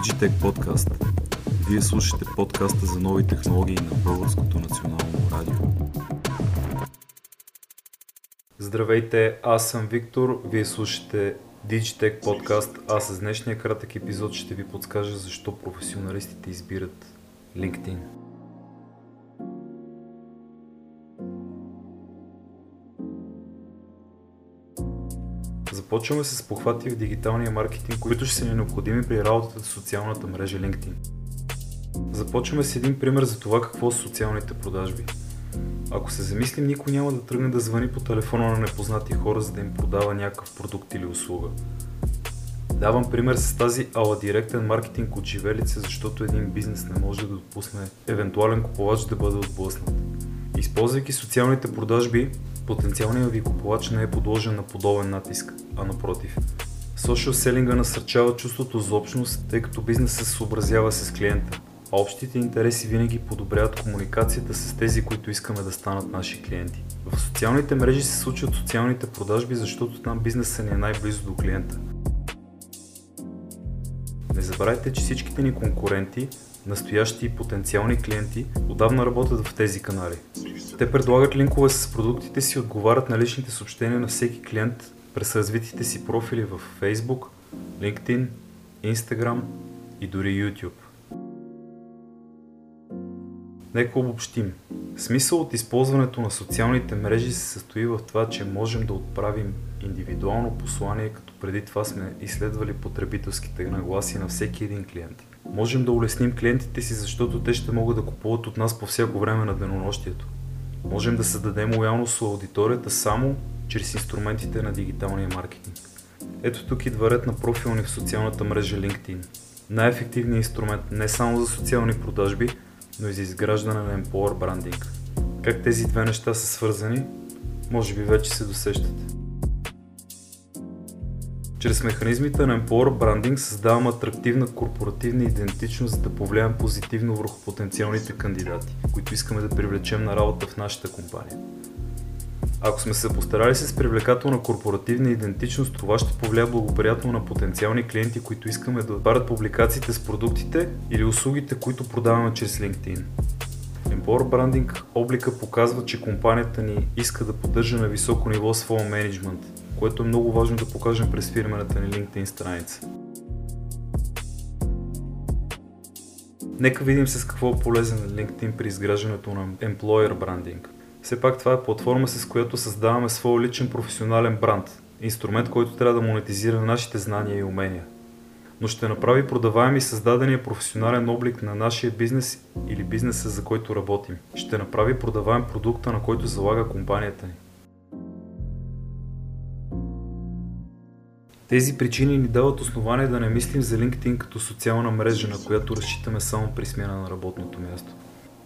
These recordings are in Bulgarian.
Digitech Podcast. Вие слушате подкаста за нови технологии на Българското национално радио. Здравейте, аз съм Виктор, вие слушате Digitech Podcast, а с днешния кратък епизод ще ви подскажа защо професионалистите избират LinkedIn. Започваме с похвати в дигиталния маркетинг, които ще са ни необходими при работата с социалната мрежа LinkedIn. Започваме с един пример за това какво са социалните продажби. Ако се замислим, никой няма да тръгне да звъни по телефона на непознати хора, за да им продава някакъв продукт или услуга. Давам пример с тази ала директен маркетинг от живелица, защото един бизнес не може да допусне евентуален купувач да бъде отблъснат. Използвайки социалните продажби, потенциалният ви купувач не е подложен на подобен натиск, а напротив. Social селинга насърчава чувството за общност, тъй като бизнесът се съобразява с клиента, а общите интереси винаги подобряват комуникацията с тези, които искаме да станат наши клиенти. В социалните мрежи се случват социалните продажби, защото там бизнесът ни е най-близо до клиента. Не забравяйте, че всичките ни конкуренти, настоящи и потенциални клиенти, отдавна работят в тези канали. Те предлагат линкове с продуктите си и отговарят на личните съобщения на всеки клиент през развитите си профили в Facebook, LinkedIn, Instagram и дори YouTube. Нека обобщим. Смисъл от използването на социалните мрежи се състои в това, че можем да отправим индивидуално послание, като преди това сме изследвали потребителските нагласи на всеки един клиент. Можем да улесним клиентите си, защото те ще могат да купуват от нас по всяко време на денонощието. Можем да създадем лоялност с аудиторията само чрез инструментите на дигиталния маркетинг. Ето тук идва ред на профилни в социалната мрежа LinkedIn. Най-ефективният инструмент не само за социални продажби, но и за изграждане на Empower брандинг. Как тези две неща са свързани, може би вече се досещате. Чрез механизмите на Empower брандинг създавам атрактивна корпоративна идентичност, за да повлияем позитивно върху потенциалните кандидати, които искаме да привлечем на работа в нашата компания. Ако сме се постарали с привлекателна корпоративна идентичност, това ще повлия благоприятно на потенциални клиенти, които искаме да отбарят публикациите с продуктите или услугите, които продаваме чрез LinkedIn. Empower Branding облика показва, че компанията ни иска да поддържа на високо ниво своя менеджмент, което е много важно да покажем през фирмената ни LinkedIn страница. Нека видим с какво е полезен LinkedIn при изграждането на Employer Branding. Все пак това е платформа, с която създаваме своя личен професионален бранд, инструмент, който трябва да монетизира нашите знания и умения. Но ще направи продаваем и създадения професионален облик на нашия бизнес или бизнеса, за който работим. Ще направи продаваем продукта, на който залага компанията ни. Тези причини ни дават основание да не мислим за LinkedIn като социална мрежа, на която разчитаме само при смяна на работното място.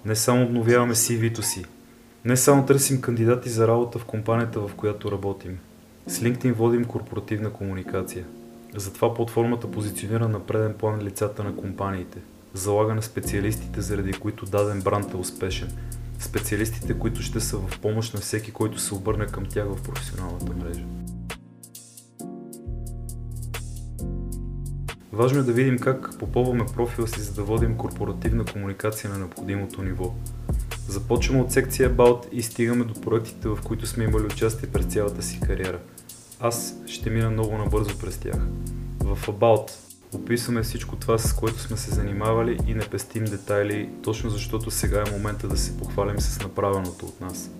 Не само обновяваме CV-то си, не само търсим кандидати за работа в компанията, в която работим. С LinkedIn водим корпоративна комуникация. Затова платформата позиционира на преден план лицата на компаниите. Залага на специалистите, заради които даден бранд е успешен. Специалистите, които ще са в помощ на всеки, който се обърне към тях в професионалната мрежа. Важно е да видим как попълваме профила си, за да водим корпоративна комуникация на необходимото ниво. Започваме от секция About и стигаме до проектите, в които сме имали участие през цялата си кариера. Аз ще мина много набързо през тях. В About описваме всичко това, с което сме се занимавали и не пестим детайли, точно защото сега е момента да се похвалим с направеното от нас.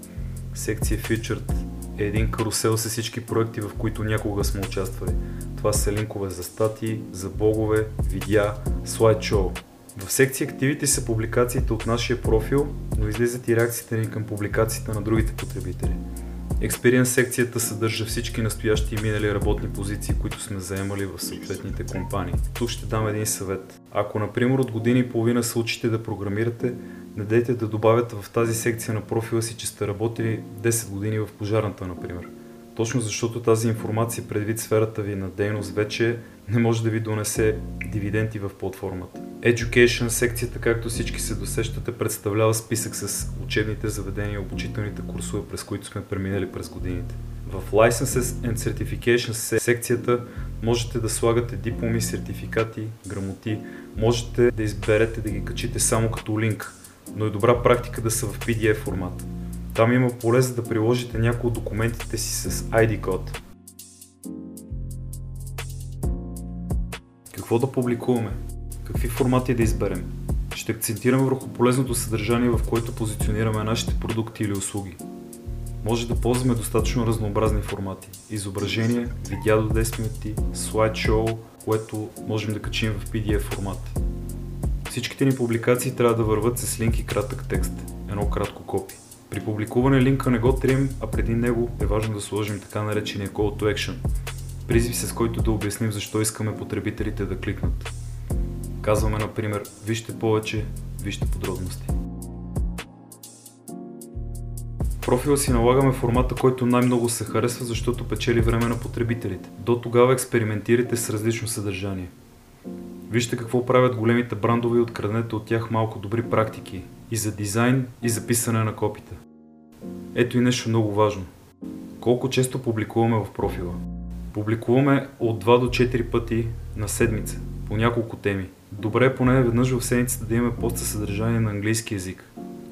Секция Featured е един карусел с всички проекти, в които някога сме участвали. Това са линкове за статии, за блогове, видеа, слайдшоу. В секция активите са публикациите от нашия профил, но излизат и реакциите ни към публикациите на другите потребители. Experience секцията съдържа всички настоящи и минали работни позиции, които сме заемали в съответните компании. Тук ще дам един съвет. Ако, например, от години и половина се учите да програмирате, не дейте да добавяте в тази секция на профила си, че сте работили 10 години в пожарната, например. Точно защото тази информация предвид сферата ви на дейност вече не може да ви донесе дивиденти в платформата. Education секцията, както всички се досещате, представлява списък с учебните заведения и обучителните курсове, през които сме преминали през годините. В Licenses and Certification секцията можете да слагате дипломи, сертификати, грамоти, можете да изберете да ги качите само като линк, но е добра практика да са в PDF формат. Там има поле за да приложите някои от документите си с ID код. Какво да публикуваме? Какви формати да изберем? Ще акцентираме върху полезното съдържание, в което позиционираме нашите продукти или услуги. Може да ползваме достатъчно разнообразни формати. Изображение, видеа до 10 минути, слайдшоу, което можем да качим в PDF формат. Всичките ни публикации трябва да върват с линк и кратък текст, едно кратко копи. При публикуване линка не го трием, а преди него е важно да сложим така наречения Call to Action, призив с който да обясним защо искаме потребителите да кликнат. Казваме, например, вижте повече, вижте подробности. Профила си налагаме формата, който най-много се харесва, защото печели време на потребителите. До тогава експериментирайте с различно съдържание. Вижте какво правят големите брандове и откраднете от тях малко добри практики и за дизайн, и за писане на копита. Ето и нещо много важно. Колко често публикуваме в профила? Публикуваме от 2 до 4 пъти на седмица, по няколко теми. Добре е поне веднъж в седмицата да имаме пост със съдържание на английски язик,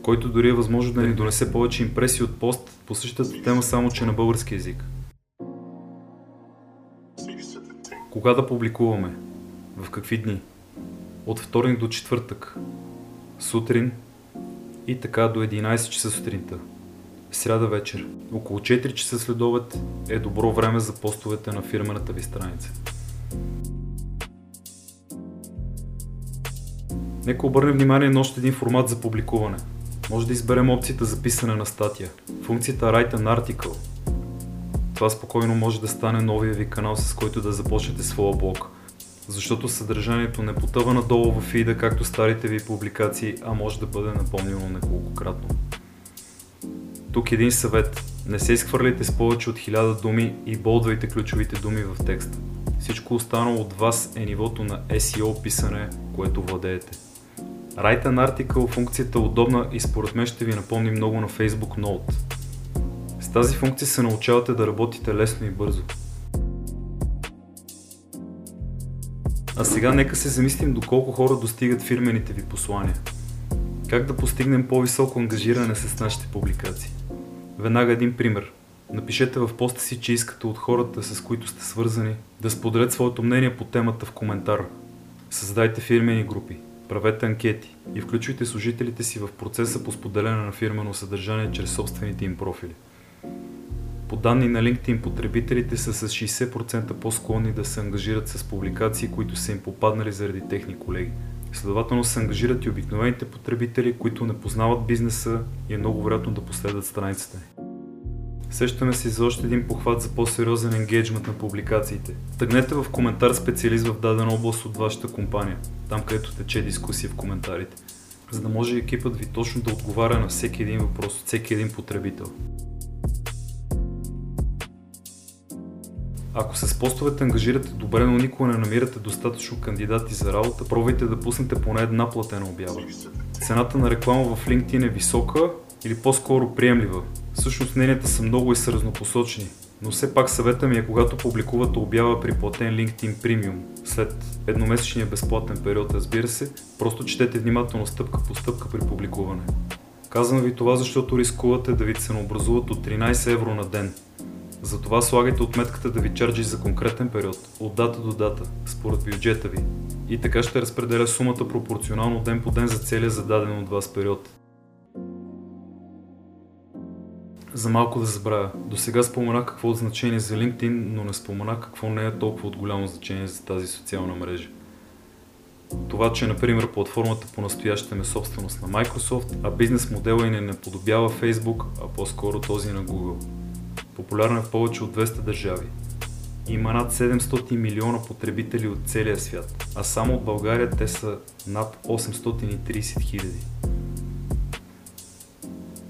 който дори е възможно да ни донесе повече импресии от пост по същата тема, само че на български язик. Кога да публикуваме? В какви дни? От вторник до четвъртък. Сутрин и така до 11 часа сутринта. Сряда вечер. Около 4 часа след е добро време за постовете на фирмената ви страница. Нека обърнем внимание на още един формат за публикуване. Може да изберем опцията за писане на статия. Функцията Write an Article. Това спокойно може да стане новия ви канал, с който да започнете своя блог. Защото съдържанието не потъва надолу в фида, както старите ви публикации, а може да бъде напомнено неколкократно. Тук един съвет. Не се изхвърляйте с повече от 1000 думи и болдвайте ключовите думи в текста. Всичко останало от вас е нивото на SEO писане, което владеете. Write an article функцията е удобна и според мен ще ви напомни много на Facebook Note. С тази функция се научавате да работите лесно и бързо. А сега нека се замислим доколко хора достигат фирмените ви послания. Как да постигнем по-високо ангажиране с нашите публикации? Веднага един пример. Напишете в поста си, че искате от хората, с които сте свързани, да споделят своето мнение по темата в коментар. Създайте фирмени групи, правете анкети и включвайте служителите си в процеса по споделяне на фирмено съдържание чрез собствените им профили. По данни на LinkedIn, потребителите са с 60% по-склонни да се ангажират с публикации, които са им попаднали заради техни колеги. Следователно се ангажират и обикновените потребители, които не познават бизнеса и е много вероятно да последват страницата ни. Сещаме се за още един похват за по-сериозен енгейджмент на публикациите. Тъгнете в коментар специалист в дадена област от вашата компания, там където тече дискусия в коментарите, за да може екипът ви точно да отговаря на всеки един въпрос от всеки един потребител. Ако с постовете ангажирате добре, но никога не намирате достатъчно кандидати за работа, пробвайте да пуснете поне една платена обява. Цената на реклама в LinkedIn е висока или по-скоро приемлива. Всъщност мненията са много и са разнопосочни, но все пак съвета ми е когато публикувате обява при платен LinkedIn Premium, след едномесечния безплатен период разбира се, просто четете внимателно стъпка по стъпка при публикуване. Казвам ви това, защото рискувате да ви ценообразуват от 13 евро на ден, затова слагайте отметката да ви чарджи за конкретен период, от дата до дата, според бюджета ви. И така ще разпределя сумата пропорционално ден по ден за целия зададен от вас период. За малко да забравя. До сега споменах какво е значение за LinkedIn, но не споменах какво не е толкова от голямо значение за тази социална мрежа. Това, че, например, платформата по настоящем е собственост на Microsoft, а бизнес модела и не наподобява Facebook, а по-скоро този на Google. Популярна е в повече от 200 държави. Има над 700 милиона потребители от целия свят, а само от България те са над 830 хиляди.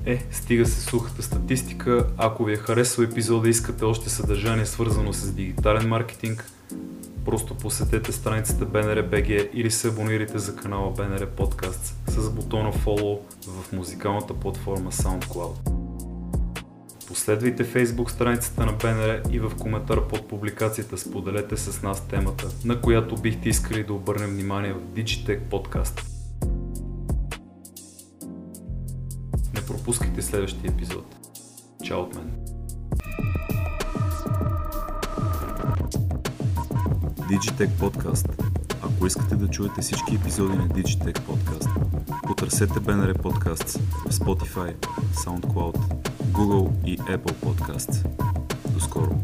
Е, стига се сухата статистика. Ако ви е харесал епизода и искате още съдържание свързано с дигитален маркетинг, просто посетете страницата BNR.BG или се абонирайте за канала BNR Podcast с бутона Follow в музикалната платформа SoundCloud. По Последвайте фейсбук страницата на БНР и в коментар под публикацията споделете с нас темата, на която бихте искали да обърнем внимание в Digitech подкаст. Пропускайте следващия епизод. Чао от мен! Digitech Podcast. Ако искате да чуете всички епизоди на Digitech Podcast, потърсете BNR Podcasts в Spotify, SoundCloud, Google и Apple Podcasts. До скоро!